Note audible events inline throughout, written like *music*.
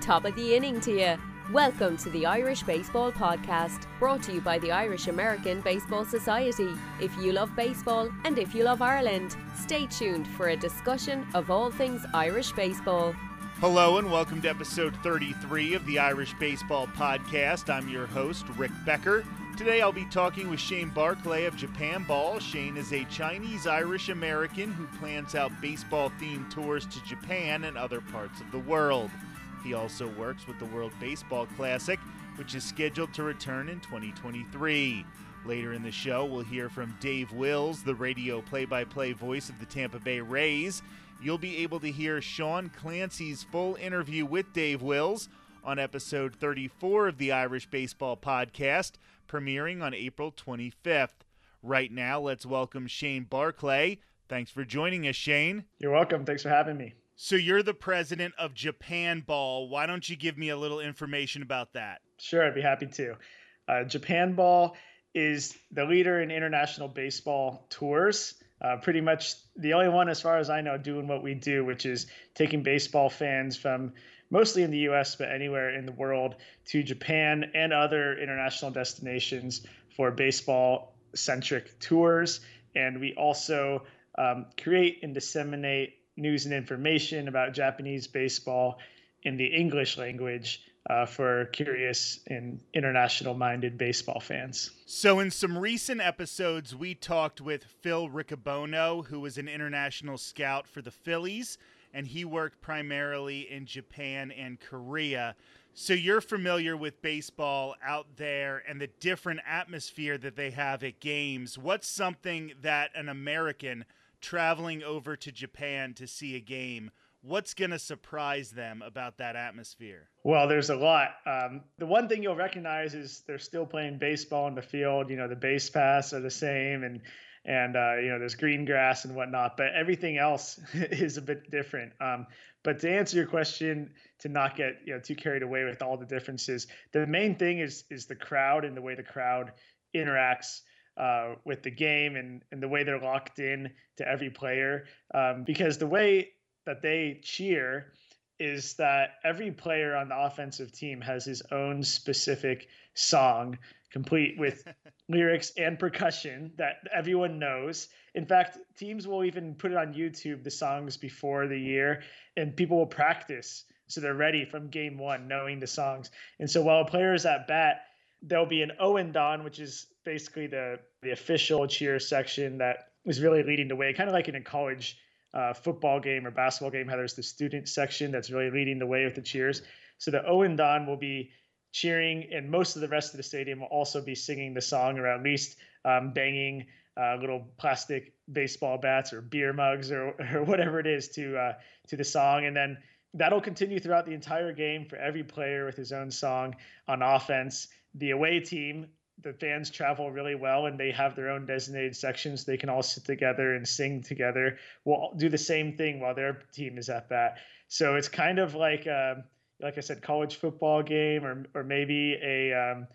Top of the inning to you. Welcome to the Irish Baseball Podcast, brought to you by the Irish American Baseball Society. If you love baseball and if you love Ireland, stay tuned for a discussion of all things Irish baseball. Hello and welcome to episode 33 of the Irish Baseball Podcast. I'm your host, Rick Becker. Today I'll be talking with Shane Barclay of Japan Ball. Shane is a Chinese Irish American who plans out baseball themed tours to Japan and other parts of the world. He also works with the World Baseball Classic, which is scheduled to return in 2023. Later in the show, we'll hear from Dave Wills, the radio play by play voice of the Tampa Bay Rays. You'll be able to hear Sean Clancy's full interview with Dave Wills on episode 34 of the Irish Baseball Podcast, premiering on April 25th. Right now, let's welcome Shane Barclay. Thanks for joining us, Shane. You're welcome. Thanks for having me. So you're the president of Japan Ball. Why don't you give me a little information about that? Sure, I'd be happy to. Uh, Japan Ball is the leader in international baseball tours. Uh, pretty much the only one, as far as I know, doing what we do, which is taking baseball fans from mostly in the US, but anywhere in the world to Japan and other international destinations for baseball centric tours. And we also um, create and disseminate news and information about Japanese baseball in the English language uh, for curious and international minded baseball fans. So, in some recent episodes, we talked with Phil Riccobono, who was an international scout for the Phillies, and he worked primarily in Japan and Korea. So, you're familiar with baseball out there and the different atmosphere that they have at games. What's something that an American traveling over to Japan to see a game, what's going to surprise them about that atmosphere? Well, there's a lot. Um, the one thing you'll recognize is they're still playing baseball in the field. You know, the base paths are the same, and and uh, you know there's green grass and whatnot. But everything else *laughs* is a bit different. Um, but to answer your question, to not get you know too carried away with all the differences, the main thing is is the crowd and the way the crowd interacts uh, with the game and, and the way they're locked in to every player. Um, because the way that they cheer is that every player on the offensive team has his own specific song, complete with *laughs* lyrics and percussion that everyone knows. In fact, teams will even put it on YouTube, the songs before the year, and people will practice so they're ready from game one, knowing the songs. And so while a player is at bat, there'll be an Oendan, which is basically the the official cheer section that is really leading the way, kind of like in a college uh, football game or basketball game, how there's the student section that's really leading the way with the cheers. So the Oendan will be cheering, and most of the rest of the stadium will also be singing the song, or at least um, banging uh, little plastic baseball bats or beer mugs or, *laughs* or whatever it is to uh, to the song, and then that'll continue throughout the entire game for every player with his own song on offense. The away team, the fans travel really well and they have their own designated sections. They can all sit together and sing together. We'll do the same thing while their team is at bat. So it's kind of like, uh, like I said, college football game or, or maybe a um,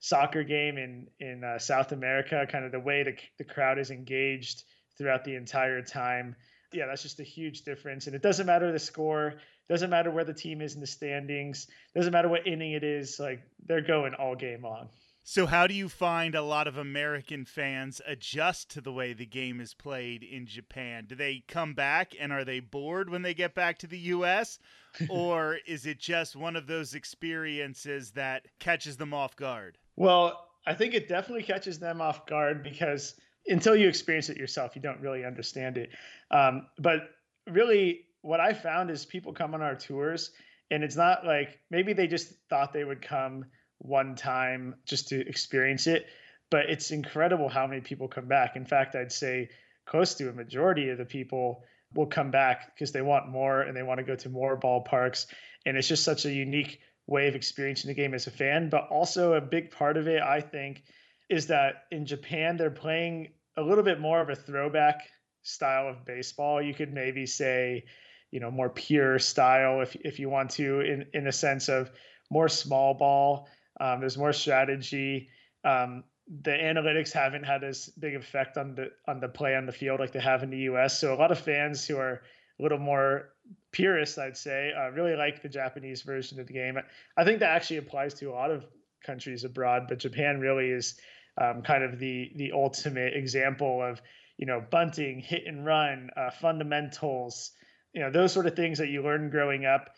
soccer game in, in uh, South America, kind of the way the, the crowd is engaged throughout the entire time. Yeah, that's just a huge difference. And it doesn't matter the score doesn't matter where the team is in the standings. Doesn't matter what inning it is. Like they're going all game long. So, how do you find a lot of American fans adjust to the way the game is played in Japan? Do they come back and are they bored when they get back to the U.S.? *laughs* or is it just one of those experiences that catches them off guard? Well, I think it definitely catches them off guard because until you experience it yourself, you don't really understand it. Um, but really, what I found is people come on our tours and it's not like maybe they just thought they would come one time just to experience it, but it's incredible how many people come back. In fact, I'd say close to a majority of the people will come back because they want more and they want to go to more ballparks. And it's just such a unique way of experiencing the game as a fan. But also, a big part of it, I think, is that in Japan, they're playing a little bit more of a throwback style of baseball. You could maybe say, you know more pure style if if you want to in in a sense of more small ball um, there's more strategy um, the analytics haven't had as big effect on the on the play on the field like they have in the US so a lot of fans who are a little more purist, I'd say, uh, really like the Japanese version of the game. I think that actually applies to a lot of countries abroad, but Japan really is um, kind of the the ultimate example of you know bunting, hit and run, uh, fundamentals, you know those sort of things that you learn growing up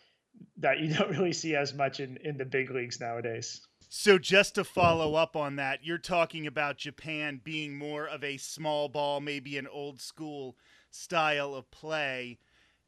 that you *laughs* don't really see as much in in the big leagues nowadays. So just to follow up on that, you're talking about Japan being more of a small ball, maybe an old school style of play.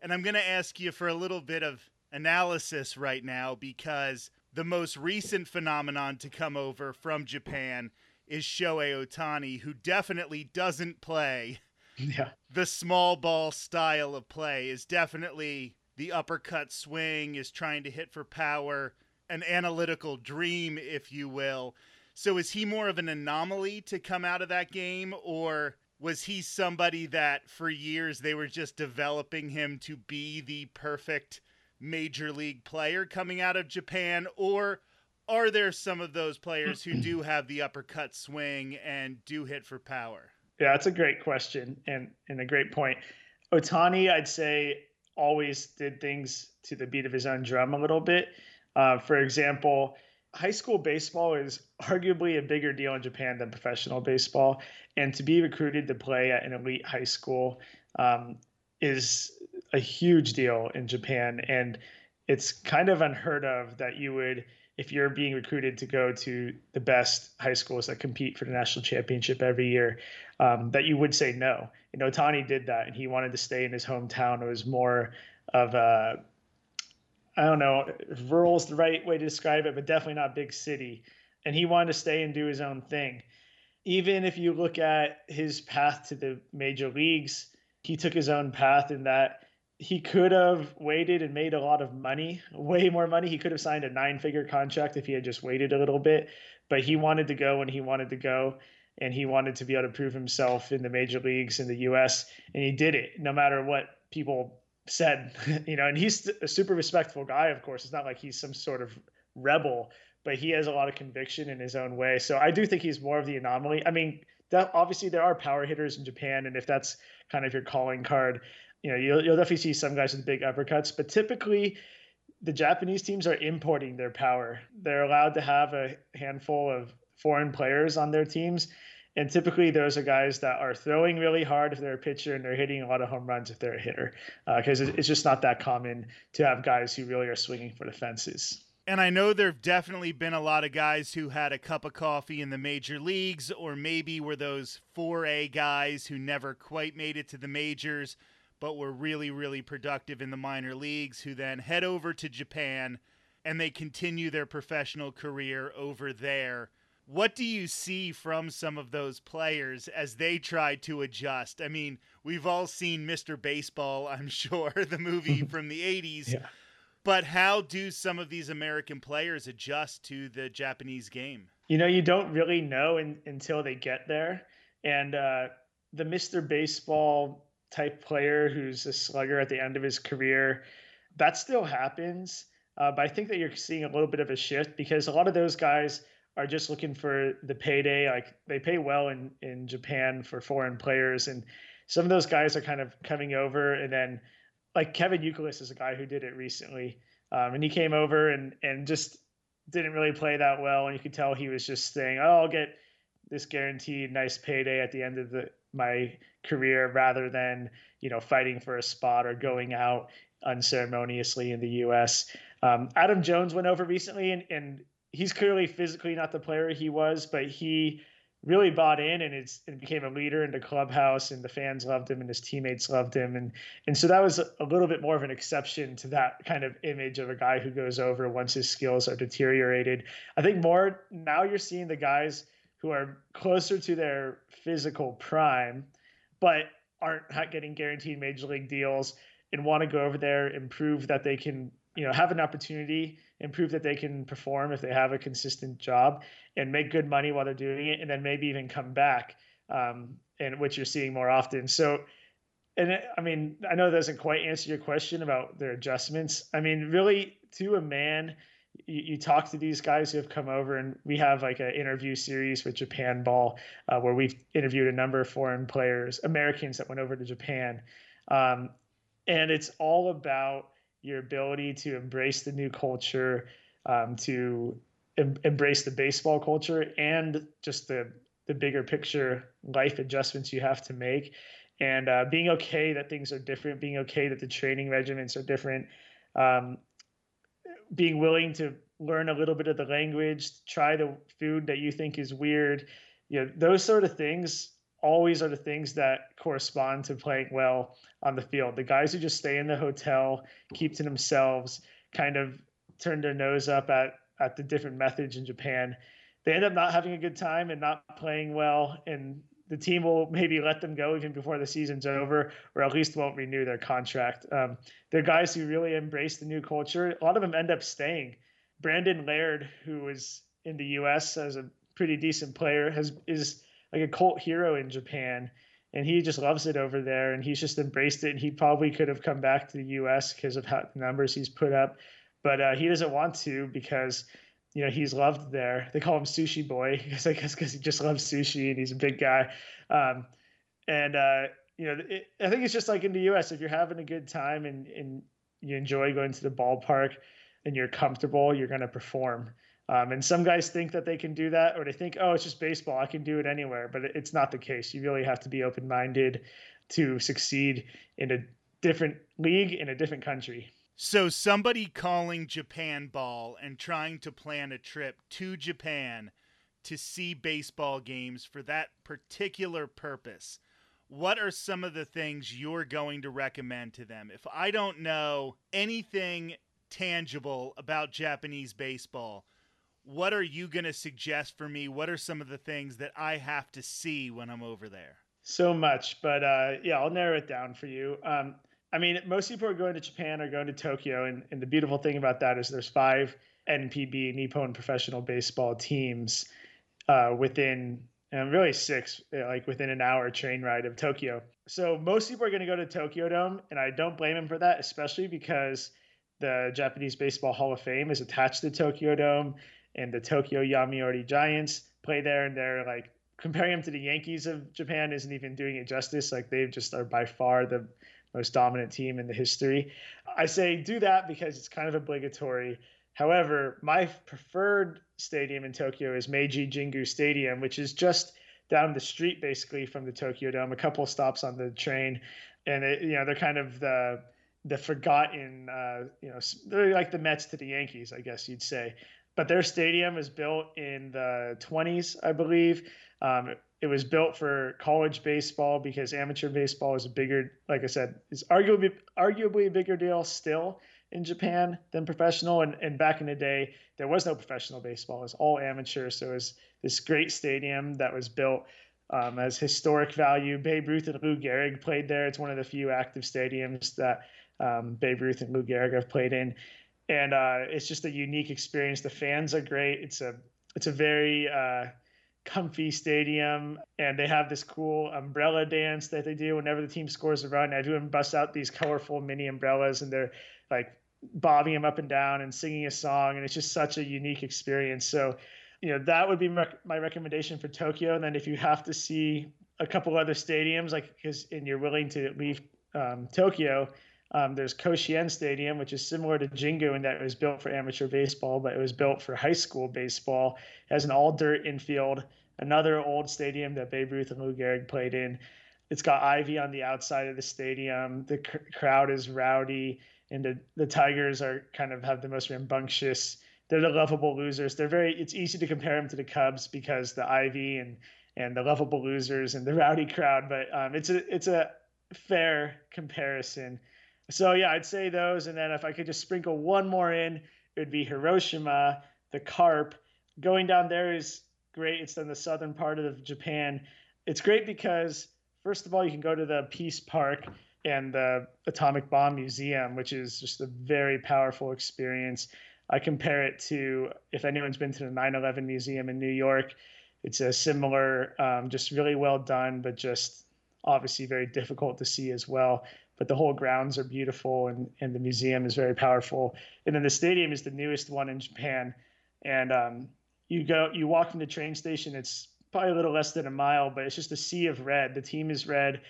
And I'm going to ask you for a little bit of analysis right now because the most recent phenomenon to come over from Japan is Shohei Ohtani, who definitely doesn't play yeah. the small ball style of play, is definitely the uppercut swing, is trying to hit for power an analytical dream, if you will. So is he more of an anomaly to come out of that game, or was he somebody that for years they were just developing him to be the perfect major league player coming out of Japan, or are there some of those players who do *clears throat* have the uppercut swing and do hit for power? Yeah, that's a great question and, and a great point. Otani, I'd say, always did things to the beat of his own drum a little bit. Uh, for example, high school baseball is arguably a bigger deal in Japan than professional baseball. And to be recruited to play at an elite high school um, is a huge deal in Japan. And it's kind of unheard of that you would, if you're being recruited to go to the best high schools that compete for the national championship every year, um, that you would say no. You know, Tani did that and he wanted to stay in his hometown. It was more of a I don't know if rural is the right way to describe it, but definitely not big city. And he wanted to stay and do his own thing. Even if you look at his path to the major leagues, he took his own path in that he could have waited and made a lot of money, way more money. He could have signed a nine figure contract if he had just waited a little bit, but he wanted to go when he wanted to go. And he wanted to be able to prove himself in the major leagues in the US. And he did it no matter what people said, *laughs* you know, and he's a super respectful guy, of course. It's not like he's some sort of rebel, but he has a lot of conviction in his own way. So I do think he's more of the anomaly. I mean, that obviously there are power hitters in Japan, and if that's kind of your calling card, you know, you'll, you'll definitely see some guys with big uppercuts, but typically the Japanese teams are importing their power. They're allowed to have a handful of foreign players on their teams and typically, those are guys that are throwing really hard if they're a pitcher and they're hitting a lot of home runs if they're a hitter, because uh, it's just not that common to have guys who really are swinging for the fences. And I know there have definitely been a lot of guys who had a cup of coffee in the major leagues, or maybe were those 4A guys who never quite made it to the majors, but were really, really productive in the minor leagues, who then head over to Japan and they continue their professional career over there what do you see from some of those players as they try to adjust? I mean, we've all seen Mr. Baseball, *laughs* I'm sure, the movie *laughs* from the 80s. Yeah. But how do some of these American players adjust to the Japanese game? You know, you don't really know in, until they get there. And uh, the Mr. Baseball type player who's a slugger at the end of his career, that still happens. Uh, but I think that you're seeing a little bit of a shift because a lot of those guys – are just looking for the payday. Like they pay well in in Japan for foreign players, and some of those guys are kind of coming over. And then like Kevin Youkilis is a guy who did it recently, um, and he came over and and just didn't really play that well, and you could tell he was just saying, "Oh, I'll get this guaranteed nice payday at the end of the my career," rather than you know fighting for a spot or going out unceremoniously in the U.S. Um, Adam Jones went over recently, and, and he's clearly physically not the player he was, but he really bought in and it's and became a leader in the clubhouse and the fans loved him and his teammates loved him and and so that was a little bit more of an exception to that kind of image of a guy who goes over once his skills are deteriorated. I think more now you're seeing the guys who are closer to their physical prime but aren't getting guaranteed major league deals and want to go over there and prove that they can you know have an opportunity and prove that they can perform if they have a consistent job and make good money while they're doing it and then maybe even come back um, and which you're seeing more often. So and i mean i know that doesn't quite answer your question about their adjustments. I mean really to a man you, you talk to these guys who have come over and we have like an interview series with japan ball uh, where we've interviewed a number of foreign players americans that went over to japan. Um, and it's all about your ability to embrace the new culture, um, to em- embrace the baseball culture, and just the the bigger picture life adjustments you have to make, and uh, being okay that things are different, being okay that the training regiments are different, um, being willing to learn a little bit of the language, try the food that you think is weird, you know, those sort of things always are the things that correspond to playing well on the field. The guys who just stay in the hotel, keep to themselves, kind of turn their nose up at at the different methods in Japan, they end up not having a good time and not playing well and the team will maybe let them go even before the season's over, or at least won't renew their contract. Um, they're guys who really embrace the new culture. A lot of them end up staying. Brandon Laird, who was in the U.S. as a pretty decent player, has is like a cult hero in Japan, and he just loves it over there, and he's just embraced it. And he probably could have come back to the U.S. because of how the numbers he's put up, but uh, he doesn't want to because you know he's loved there. They call him Sushi Boy *laughs* because I guess because he just loves sushi and he's a big guy. Um, and uh, you know, it, I think it's just like in the U.S. If you're having a good time and and you enjoy going to the ballpark and you're comfortable, you're going to perform. Um, and some guys think that they can do that, or they think, oh, it's just baseball. I can do it anywhere. But it's not the case. You really have to be open minded to succeed in a different league in a different country. So, somebody calling Japan ball and trying to plan a trip to Japan to see baseball games for that particular purpose, what are some of the things you're going to recommend to them? If I don't know anything tangible about Japanese baseball, what are you going to suggest for me? What are some of the things that I have to see when I'm over there? So much, but uh, yeah, I'll narrow it down for you. Um, I mean, most people are going to Japan or going to Tokyo, and, and the beautiful thing about that is there's five NPB Nippon Professional Baseball teams uh, within, and really six, like within an hour train ride of Tokyo. So most people are going to go to Tokyo Dome, and I don't blame them for that, especially because the Japanese Baseball Hall of Fame is attached to Tokyo Dome, and the Tokyo Yomiuri Giants play there, and they're like comparing them to the Yankees of Japan isn't even doing it justice. Like they just are by far the most dominant team in the history. I say do that because it's kind of obligatory. However, my preferred stadium in Tokyo is Meiji Jingu Stadium, which is just down the street basically from the Tokyo Dome, a couple stops on the train, and it, you know they're kind of the the forgotten, uh, you know, they're like the Mets to the Yankees, I guess you'd say. But their stadium is built in the 20s, I believe. Um, it was built for college baseball because amateur baseball is a bigger, like I said, is arguably arguably a bigger deal still in Japan than professional. And, and back in the day, there was no professional baseball; it was all amateur. So it was this great stadium that was built um, as historic value. Babe Ruth and Lou Gehrig played there. It's one of the few active stadiums that um, Babe Ruth and Lou Gehrig have played in, and uh, it's just a unique experience. The fans are great. It's a it's a very uh, comfy stadium and they have this cool umbrella dance that they do whenever the team scores a run everyone busts out these colorful mini umbrellas and they're like bobbing them up and down and singing a song and it's just such a unique experience so you know that would be my recommendation for tokyo and then if you have to see a couple other stadiums like because and you're willing to leave um, tokyo um, there's Koshien Stadium, which is similar to Jingu in that it was built for amateur baseball, but it was built for high school baseball. It has an all dirt infield, another old stadium that Babe Ruth and Lou Gehrig played in. It's got ivy on the outside of the stadium. The c- crowd is rowdy, and the, the Tigers are kind of have the most rambunctious. They're the lovable losers. They're very. It's easy to compare them to the Cubs because the ivy and and the lovable losers and the rowdy crowd. But um, it's a it's a fair comparison so yeah, I'd say those, and then if I could just sprinkle one more in, it would be Hiroshima, the Carp. Going down there is great. It's in the southern part of Japan. It's great because first of all, you can go to the Peace Park and the Atomic Bomb Museum, which is just a very powerful experience. I compare it to if anyone's been to the 9/11 Museum in New York. It's a similar, um, just really well done, but just obviously very difficult to see as well but the whole grounds are beautiful and, and the museum is very powerful. And then the stadium is the newest one in Japan. And um, you go, you walk from the train station, it's probably a little less than a mile, but it's just a sea of red. The team is red.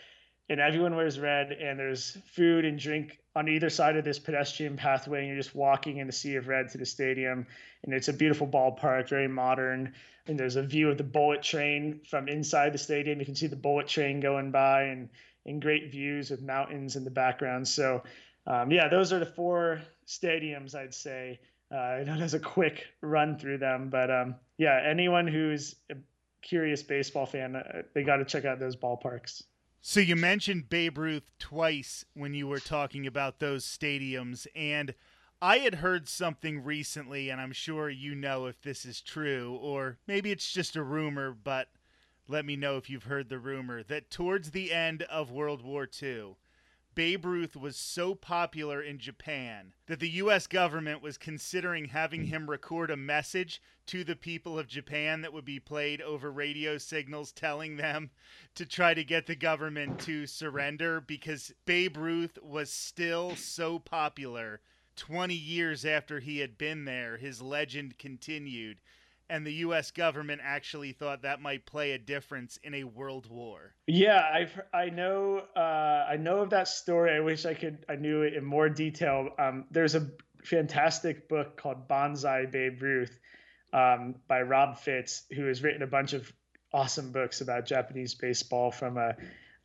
and everyone wears red, and there's food and drink on either side of this pedestrian pathway, and you're just walking in the sea of red to the stadium. And it's a beautiful ballpark, very modern. And there's a view of the bullet train from inside the stadium. You can see the bullet train going by, and and great views with mountains in the background. So, um, yeah, those are the four stadiums I'd say. Uh, I know there's a quick run through them, but um, yeah, anyone who's a curious baseball fan, uh, they got to check out those ballparks. So you mentioned Babe Ruth twice when you were talking about those stadiums, and I had heard something recently, and I'm sure you know if this is true, or maybe it's just a rumor, but let me know if you've heard the rumor that towards the end of World War II, Babe Ruth was so popular in Japan that the U.S. government was considering having him record a message to the people of Japan that would be played over radio signals telling them to try to get the government to surrender because Babe Ruth was still so popular 20 years after he had been there. His legend continued and the U.S. government actually thought that might play a difference in a world war. Yeah, I've I know uh, I know of that story. I wish I could I knew it in more detail. Um, there's a fantastic book called Banzai Babe Ruth um, by Rob Fitts, who has written a bunch of awesome books about Japanese baseball from a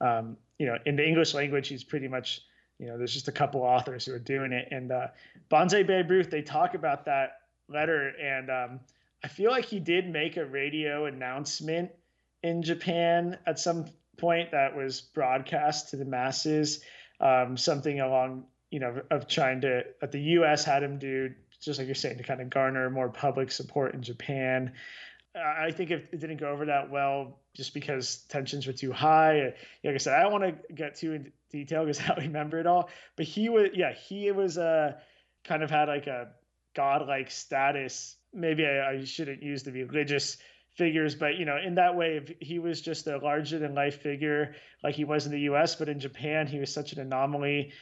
um, you know in the English language. He's pretty much you know there's just a couple authors who are doing it, and uh, Banzai Babe Ruth they talk about that letter and um, I feel like he did make a radio announcement in Japan at some point that was broadcast to the masses. Um, something along, you know, of trying to that the U.S. had him do, just like you're saying, to kind of garner more public support in Japan. I think it, didn't go over that well just because tensions were too high. Like I said, I don't want to get too in detail because *laughs* I don't remember it all. But he was, yeah, he was uh, kind of had like a godlike status maybe I, I shouldn't use the religious figures, but you know, in that way, he was just a larger than life figure like he was in the U.S., but in Japan, he was such an anomaly.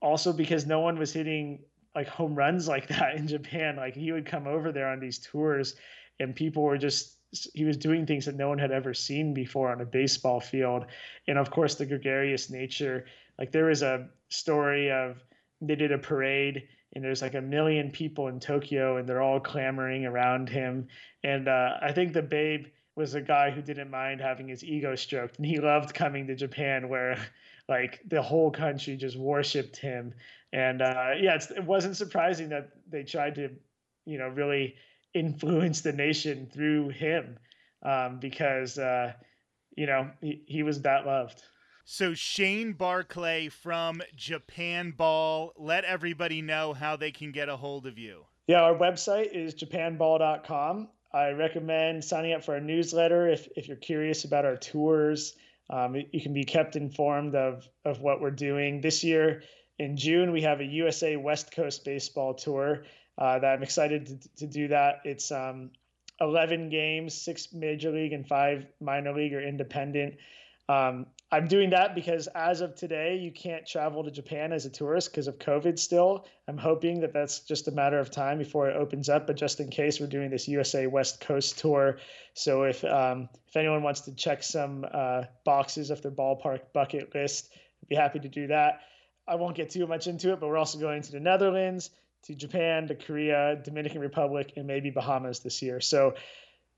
Also, because no one was hitting like home runs *laughs* like that in Japan. Like he would come over there on these tours, and people were just he was doing things that no one had ever seen before on a baseball field, and of course the gregarious nature. Like there was a story of they did a parade and there's like a million people in Tokyo and they're all clamoring around him. And uh, I think the Babe was a guy who didn't mind having his ego stroked and he loved coming to Japan where *laughs* like the whole country just worshipped him. And uh, yeah, it wasn't surprising that they tried to, you know, really influence the nation through him um, because, uh, you know, he, he was that loved. So Shane Barclay from Japan Ball, let everybody know how they can get a hold of you. Yeah, our website is japanball.com. I recommend signing up for our newsletter if, if you're curious about our tours. Um, you can be kept informed of, of what we're doing. This year in June, we have a USA West Coast baseball tour uh, that I'm excited to, to do that. It's um, 11 games, six major league and five minor league or independent. Um, I'm doing that because as of today, you can't travel to Japan as a tourist because of COVID still. I'm hoping that that's just a matter of time before it opens up. But just in case, we're doing this USA West Coast tour. So if um, if anyone wants to check some uh, boxes of their ballpark bucket list, I'd be happy to do that. I won't get too much into it, but we're also going to the Netherlands, to Japan, to Korea, Dominican Republic, and maybe Bahamas this year. So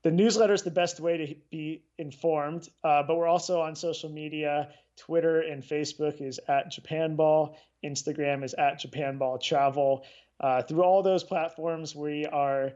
the newsletter is the best way to be informed, uh, but we're also on social media. Twitter and Facebook is at Japan Ball. Instagram is at Japan Ball Travel. Uh, through all those platforms, we are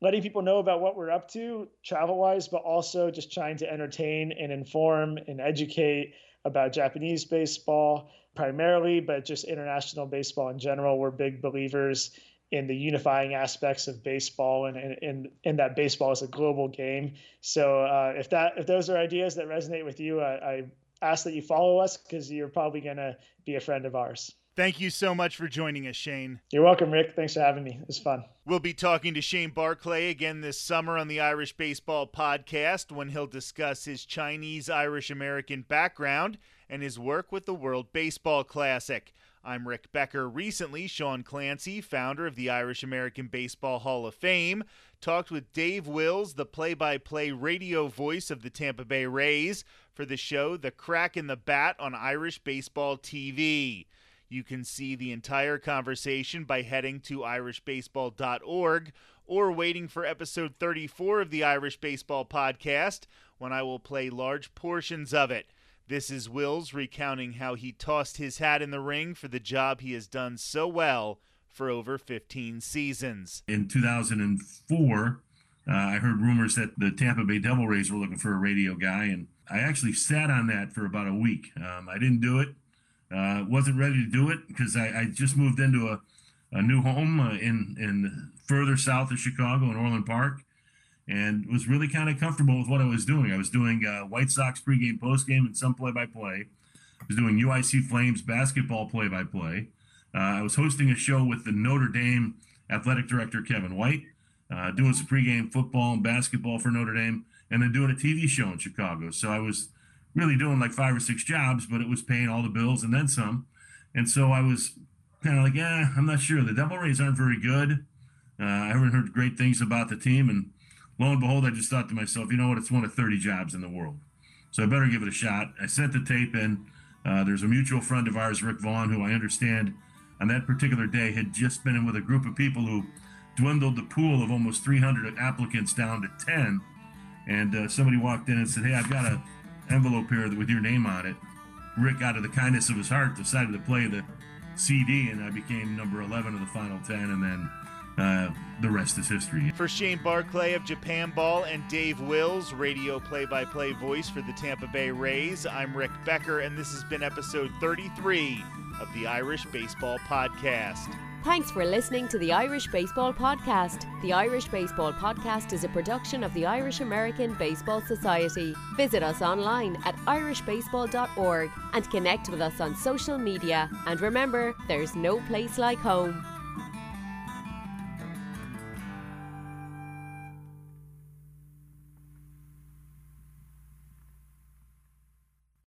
letting people know about what we're up to travel wise, but also just trying to entertain and inform and educate about Japanese baseball primarily, but just international baseball in general. We're big believers in the unifying aspects of baseball and and, and, that baseball is a global game. So uh, if that if those are ideas that resonate with you, I, I ask that you follow us because you're probably going to be a friend of ours. Thank you so much for joining us, Shane. You're welcome, Rick. Thanks for having me. It was fun. We'll be talking to Shane Barclay again this summer on the Irish Baseball Podcast when he'll discuss his Chinese Irish American background and his work with the World Baseball Classic. I'm Rick Becker. Recently, Sean Clancy, founder of the Irish American Baseball Hall of Fame, talked with Dave Wills, the play by play radio voice of the Tampa Bay Rays, for the show The Crack in the Bat on Irish Baseball TV. You can see the entire conversation by heading to irishbaseball.org or waiting for episode 34 of the Irish Baseball Podcast when I will play large portions of it. This is Wills recounting how he tossed his hat in the ring for the job he has done so well for over 15 seasons. In 2004, uh, I heard rumors that the Tampa Bay Devil Rays were looking for a radio guy, and I actually sat on that for about a week. Um, I didn't do it. Uh, wasn't ready to do it because I, I, just moved into a, a new home uh, in in further south of Chicago in Orland Park, and was really kind of comfortable with what I was doing. I was doing uh, White Sox pregame, postgame, and some play-by-play. I was doing UIC Flames basketball play-by-play. Uh, I was hosting a show with the Notre Dame athletic director Kevin White, uh, doing some pregame football and basketball for Notre Dame, and then doing a TV show in Chicago. So I was really doing like five or six jobs, but it was paying all the bills and then some. And so I was kind of like, yeah, I'm not sure. The Devil Rays aren't very good. Uh, I haven't heard great things about the team, and lo and behold, I just thought to myself, you know what? It's one of 30 jobs in the world. So I better give it a shot. I sent the tape in. Uh, there's a mutual friend of ours, Rick Vaughn, who I understand on that particular day had just been in with a group of people who dwindled the pool of almost 300 applicants down to 10. And uh, somebody walked in and said, Hey, I've got an envelope here with your name on it. Rick, out of the kindness of his heart, decided to play the CD, and I became number 11 of the final 10. And then uh, the rest is history. For Shane Barclay of Japan Ball and Dave Wills, radio play by play voice for the Tampa Bay Rays, I'm Rick Becker, and this has been episode 33 of the Irish Baseball Podcast. Thanks for listening to the Irish Baseball Podcast. The Irish Baseball Podcast is a production of the Irish American Baseball Society. Visit us online at irishbaseball.org and connect with us on social media. And remember, there's no place like home.